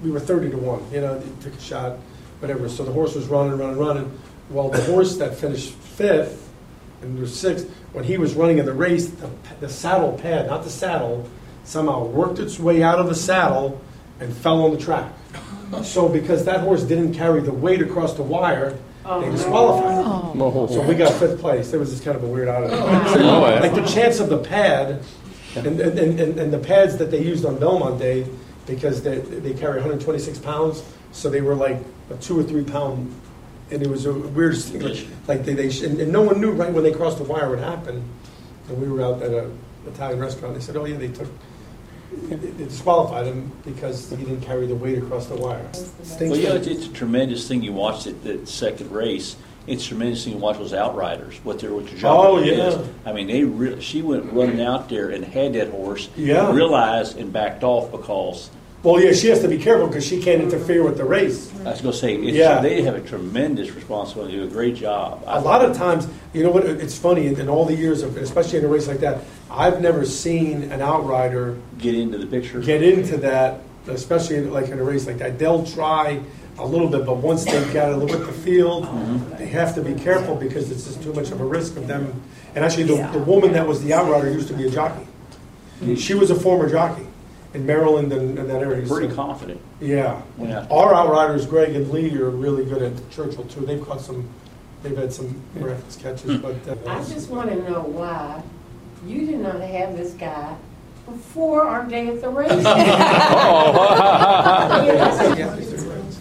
we were thirty to one. You know, took a shot, whatever. So the horse was running, running, running. Well, the horse that finished fifth and was sixth, when he was running in the race, the, the saddle pad, not the saddle, somehow worked its way out of the saddle and fell on the track. So because that horse didn't carry the weight across the wire, they oh. disqualified. him.
Oh.
So we got fifth place. It was just kind of a weird oddity.
Oh, oh, yeah.
like the chance of the pad, and, and, and, and the pads that they used on Belmont Day, because they, they carry 126 pounds, so they were like a two or three pound and it was a weird, thing. like they, they sh- and, and no one knew right when they crossed the wire what happened. And we were out at a Italian restaurant. They said, "Oh yeah, they took." They they disqualified him because he didn't carry the weight across the wire. Things
Well, you know,
like-
it's, it's a tremendous thing. You watched it, that second race. It's a tremendous thing to watch those outriders. What their what your job
Oh,
is.
yeah.
I mean, they really. She went running out there and had that horse.
Yeah.
Realized and backed off because
well, yeah, she has to be careful because she can't interfere with the race.
I was going to say it's,
Yeah.
they have a tremendous responsibility. They do a great job.
A lot of times, you know what? It's funny in, in all the years of, especially in a race like that, I've never seen an outrider
get into the picture.
get into that, especially in, like in a race like that. They'll try a little bit, but once they've got it with the field, mm-hmm. they have to be careful because it's just too much of a risk of them. And actually, the, the woman that was the outrider used to be a jockey. She was a former jockey in Maryland and, and that area.
Pretty
So,
confident.
yeah.
Went out.
Our outriders, Greg and Lee, are really good at Churchill too. They've caught some, they've had some miraculous catches, but. Uh,
I just want to know why you did not have this guy before our day at the race.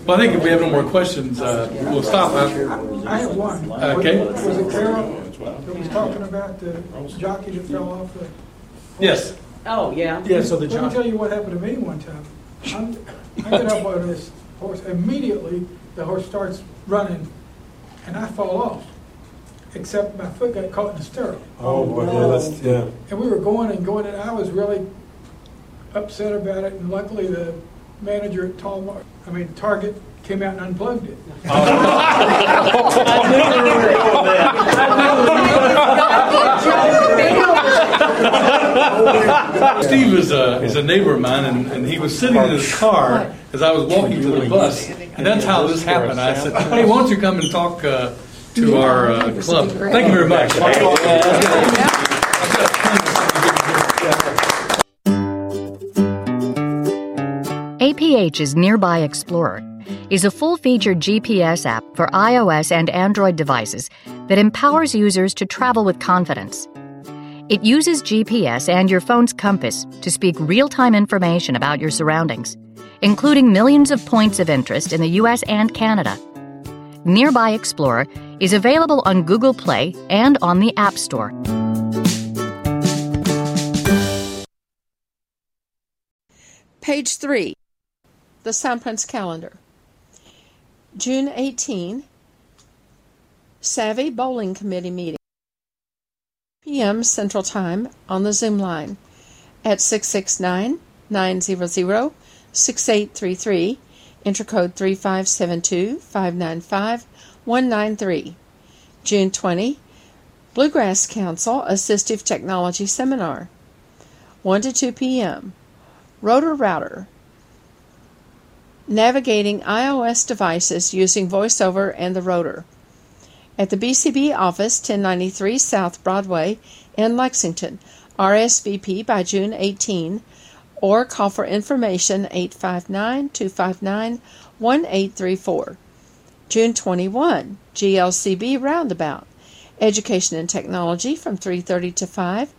Well, I think if we have no more questions, uh, we'll stop. Uh,
I have one.
Okay.
Was it Carol that was talking about the jockey that fell off the?
Yes.
Oh, yeah.
Yeah, so the
Let me
jockey.
tell you what happened to me one time. I'm, I get up on this horse, immediately the horse starts running, and I fall off. Except my foot got caught in the stirrup.
Oh, boy, yeah, that's, yeah.
And we were going and going, and I was really upset about it. And luckily, the manager at Talmart, I mean Target, came out and unplugged it.
Steve is a, is a neighbor of mine, and, and he was sitting in his car as I was walking to the bus, and that's how this happened. I said, "Hey, why don't you come and talk uh, to our uh, club?" Thank you very much.
APH's Nearby Explorer is a full featured GPS app for iOS and Android devices that empowers users to travel with confidence. It uses GPS and your phone's compass to speak real time information about your surroundings, including millions of points of interest in the US and Canada. Nearby Explorer is available on Google Play and on the App Store.
Page 3, the Soundprints calendar. June 18, Savvy Bowling Committee meeting. p.m. Central Time on the Zoom line at 669 900 6833, enter code 3572 595 193. June 20, Bluegrass Council Assistive Technology Seminar, 1 to 2 p.m. Rotor Router. Navigating iOS devices using VoiceOver and the Rotor. At the BCB office, 1093 South Broadway in Lexington. RSVP by June 18 or call for information 859 259 1834. June 21, GLCB Roundabout. Education and Technology from 3:30 to 5.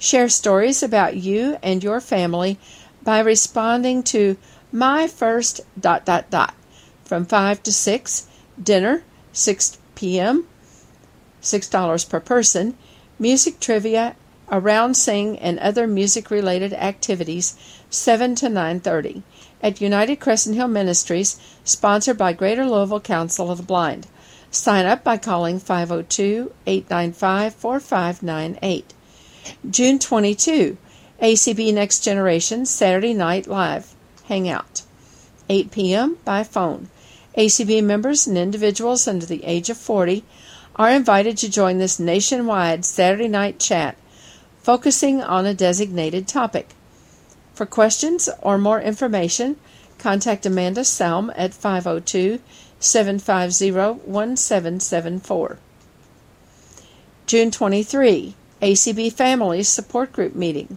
Share stories about you and your family by responding to my first dot dot dot from 5 to 6 dinner 6 p.m. $6 per person music trivia around sing and other music related activities 7 to 9:30 at United Crescent Hill Ministries sponsored by Greater Louisville Council of the Blind sign up by calling 502-895-4598 June 22 ACB Next Generation Saturday Night Live Hangout 8 p.m. by phone ACB members and individuals under the age of 40 are invited to join this nationwide Saturday night chat focusing on a designated topic. For questions or more information, contact Amanda Salm at 502 750 1774. June 23, ACB Families Support Group Meeting,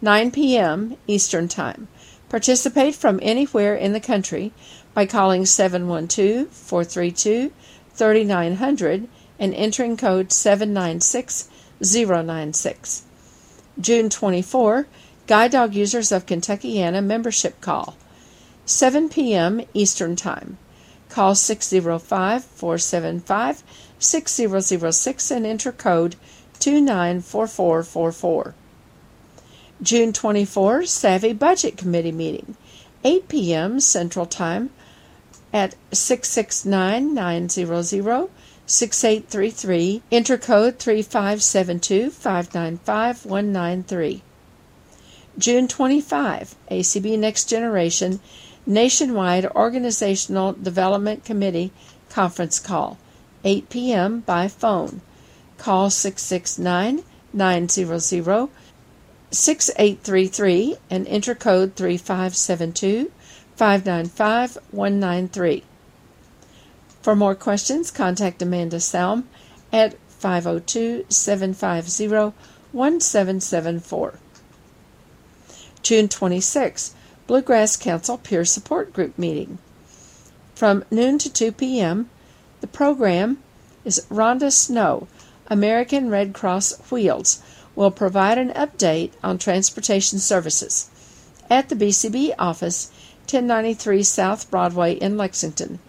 9 p.m. Eastern Time. Participate from anywhere in the country by calling 712 432 3900 and entering code 796096. June 24, Guide Dog Users of Kentuckiana Membership Call, 7 p.m. Eastern Time. Call 605 475 6006 and enter code 294444. June 24, Savvy Budget Committee meeting, 8 p.m. Central Time at 669 900 6833. Enter code 3572 595 193. June 25, ACB Next Generation Nationwide Organizational Development Committee conference call, 8 p.m. by phone. Call 669 900 6833 and enter code 3572 595 193. For more questions, contact Amanda Salm at 502 750 1774. June 26, Bluegrass Council Peer Support Group meeting. From noon to 2 p.m., the program is Rhonda Snow, American Red Cross Wheels, will provide an update on transportation services at the BCB office, 1093 South Broadway in Lexington.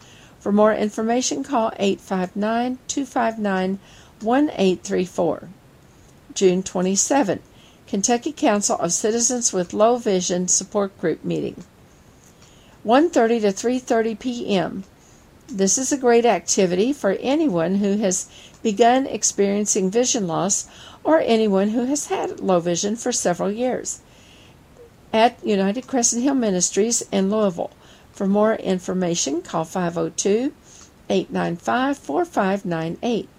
For more information, call 859 259 1834. June 27, Kentucky Council of Citizens with Low Vision Support Group meeting. 1:30 to 3:30 p.m. This is a great activity for anyone who has begun experiencing vision loss or anyone who has had low vision for several years. At United Crescent Hill Ministries in Louisville. For more information, call 502 895 4598.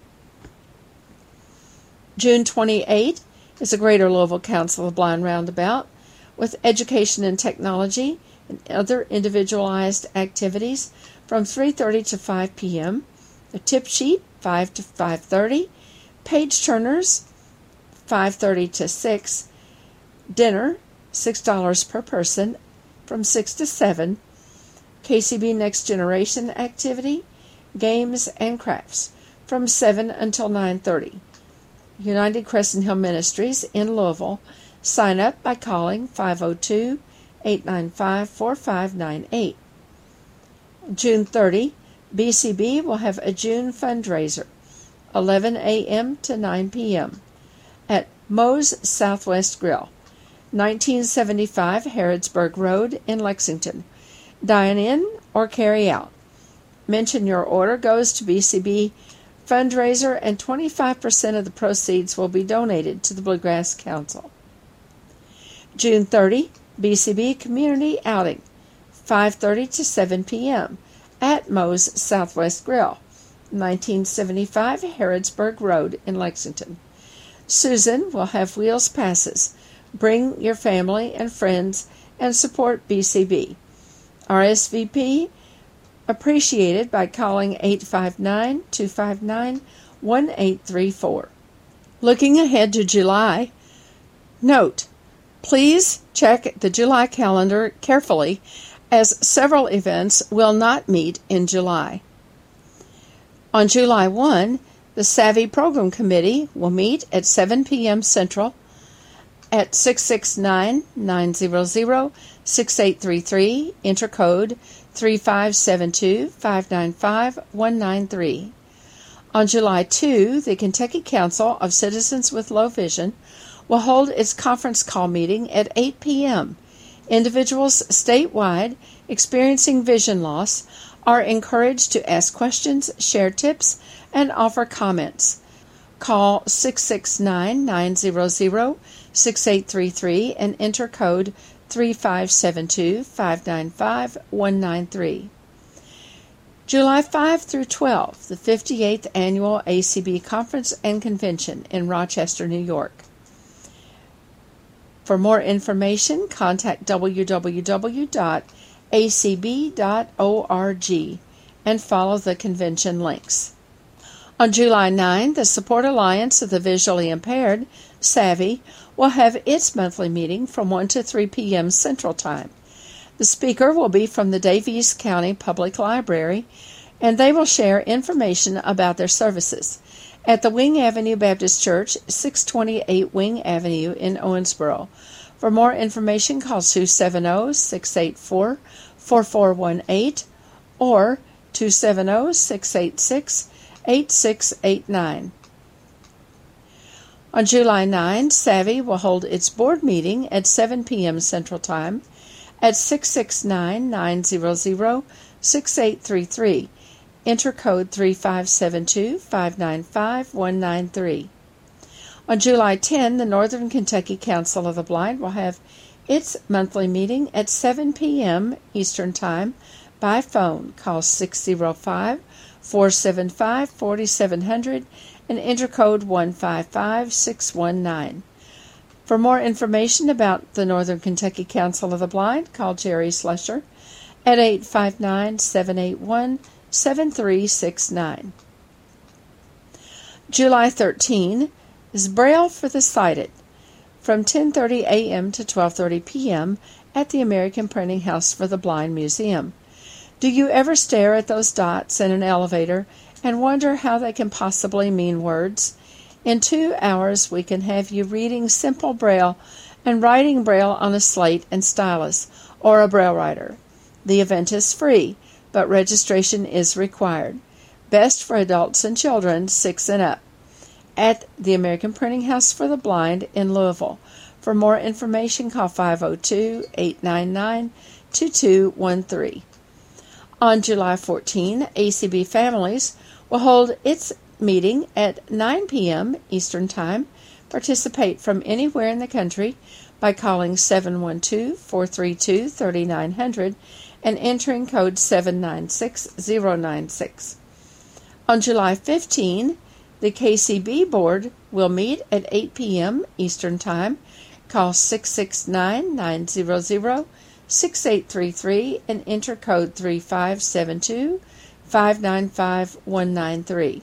June 28 is a Greater Louisville Council of Blind Roundabout with education and technology and other individualized activities from 3:30 to 5 p.m. A tip sheet 5 to 5:30, page turners 5:30 to 6, dinner $6 per person from 6 to 7, KCB Next Generation activity, games and crafts from 7 until 9:30. United Crescent Hill Ministries in Louisville. Sign up by calling 502 895 4598. June 30, BCB will have a June fundraiser, 11 a.m. to 9 p.m. at Moe's Southwest Grill, 1975 Harrodsburg Road in Lexington. Dine in or carry out. Mention your order goes to BCB fundraiser and 25% of the proceeds will be donated to the Bluegrass Council. June 30, BCB community outing, 5:30 to 7 p.m. at Moe's Southwest Grill, 1975 Harrodsburg Road in Lexington. Susan will have wheels passes. Bring your family and friends and support BCB. RSVP appreciated by calling 859 259 1834. Looking ahead to July, note please check the July calendar carefully as several events will not meet in July. On July 1, the Savvy Program Committee will meet at 7 p.m. Central at 669 900 6833, enter code 3572 595 193. On July 2, the Kentucky Council of Citizens with Low Vision will hold its conference call meeting at 8 p.m. Individuals statewide experiencing vision loss are encouraged to ask questions, share tips, and offer comments. Call 669 900 6833 and enter code 3572 595 193. July 5 through 12, the 58th Annual ACB Conference and Convention in Rochester, New York. For more information, contact www.acb.org and follow the convention links. On July 9, the Support Alliance of the Visually Impaired, SAVVY, will have its monthly meeting from 1 to 3 p.m. Central Time. The speaker will be from the Daviess County Public Library, and they will share information about their services at the Wing Avenue Baptist Church, 628 Wing Avenue in Owensboro. For more information, call 270 684 4418 or 270 686 8689. On July 9, Savvy will hold its board meeting at 7 p.m. Central Time at 669 900 6833. Enter code 3572 595 193. On July 10, the Northern Kentucky Council of the Blind will have its monthly meeting at 7 p.m. Eastern Time by phone. Call 605 475 4700 and enter code 155619. For more information about the Northern Kentucky Council of the Blind, call Jerry Slusher at 859 781 7369. July 13 is Braille for the Sighted from 10:30 a.m. to 12:30 p.m. at the American Printing House for the Blind Museum. Do you ever stare at those dots in an elevator and wonder how they can possibly mean words? In 2 hours we can have you reading simple braille and writing braille on a slate and stylus or a braille writer. The event is free, but registration is required. Best for adults and children 6 and up at the American Printing House for the Blind in Louisville. For more information, call 502 899 2213. On July 14, ACB Families will hold its meeting at 9 p.m. Eastern Time. Participate from anywhere in the country by calling 712 432 3900 and entering code 796096. On July 15, the KCB board will meet at 8 p.m. Eastern Time. Call 669 900 6833 and enter code 3572 595 193.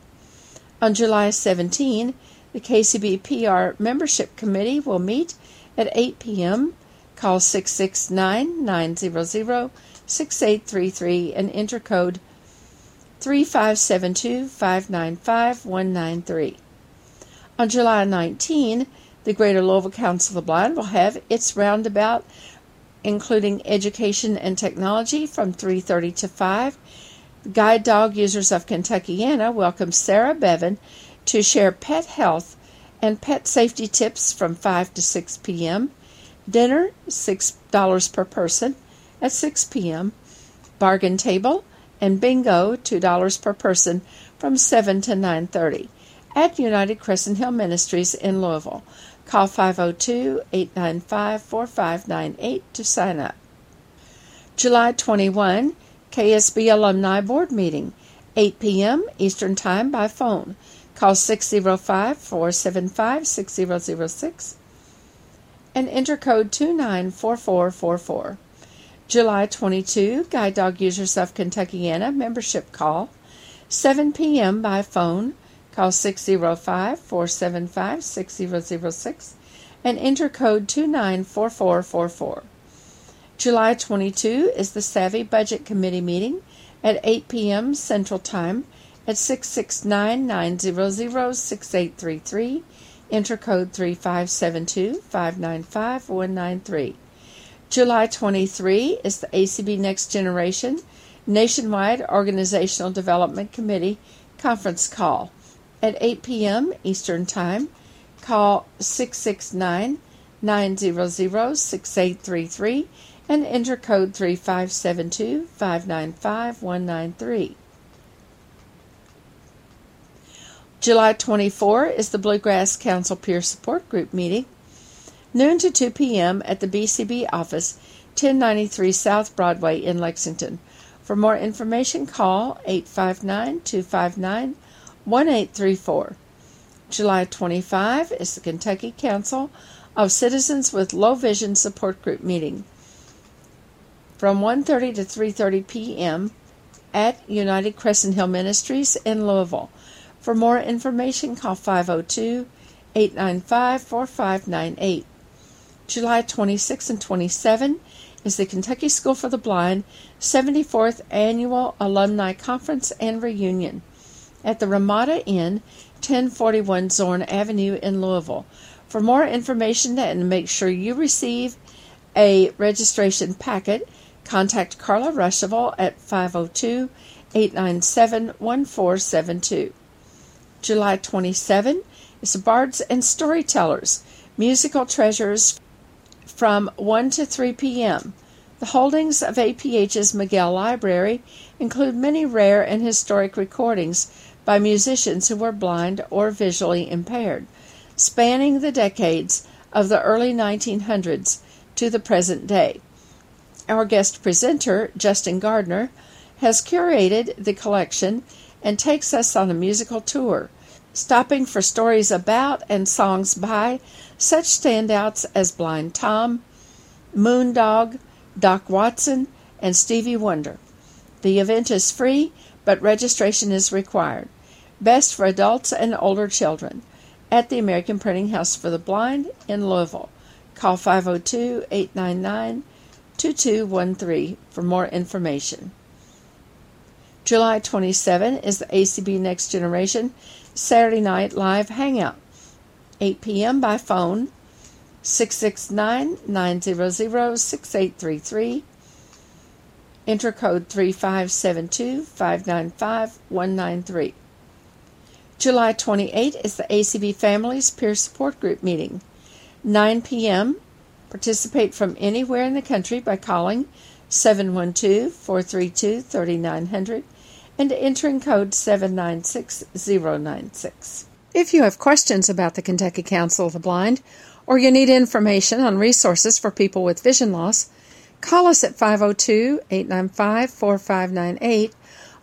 On July 17, the KCB PR Membership Committee will meet at 8 p.m. Call 669 900 6833 and enter code 3572 595 193. On July 19, the Greater Louisville Council of the Blind will have its roundabout including education and technology from 3:30 to 5. Guide Dog Users of Kentuckiana welcomes Sarah Bevan to share pet health and pet safety tips from 5 to 6 p.m. Dinner $6 per person at 6 p.m. Bargain table and bingo $2 per person from 7 to 9:30 at United Crescent Hill Ministries in Louisville. Call 502-895-4598 to sign up. July 21, KSB Alumni Board Meeting, 8 p.m. Eastern Time by phone. Call 605-475-6006 and enter code 294444. July 22, Guide Dog Users of Kentuckiana membership call, 7 p.m. by phone. Call 605 475 6006 and enter code 294444. July 22 is the Savvy Budget Committee meeting at 8 p.m. Central Time at 669 900 6833. Enter code 3572 595 193. July 23 is the ACB Next Generation Nationwide Organizational Development Committee conference call at 8 p.m. Eastern Time. Call 669 900 6833 and enter code 3572 595 193. July 24 is the Bluegrass Council Peer Support Group meeting, noon to 2 p.m. at the BCB office, 1093 South Broadway in Lexington. For more information, call 859 259 1834. July 25 is the Kentucky Council of Citizens with Low Vision Support Group meeting from 1:30 to 3:30 p.m. at United Crescent Hill Ministries in Louisville. For more information, call 502-895-4598. July 26 and 27 is the Kentucky School for the Blind 74th Annual Alumni Conference and Reunion at the Ramada Inn, 1041 Zorn Avenue in Louisville. For more information and make sure you receive a registration packet, contact Carla Ruschival at 502 897 1472. July 27 is the Bards and Storytellers, musical treasures from 1 to 3 p.m. The holdings of APH's Migel Library include many rare and historic recordings by musicians who were blind or visually impaired, spanning the decades of the early 1900s to the present day. Our guest presenter, Justin Gardner, has curated the collection and takes us on a musical tour, stopping for stories about and songs by such standouts as Blind Tom, Moondog, Doc Watson, and Stevie Wonder. The event is free, but registration is required. Best for adults and older children at the American Printing House for the Blind in Louisville. Call 502 899 2213 for more information. July 27 is the ACB Next Generation Saturday Night Live Hangout. 8 p.m. by phone 669 900 6833. Enter code 3572 595 193. July 28 is the ACB Families Peer Support Group meeting. 9 p.m. Participate from anywhere in the country by calling 712 432 3900 and entering code 796096. If you have questions about the Kentucky Council of the Blind or you need information on resources for people with vision loss, call us at 502 895 4598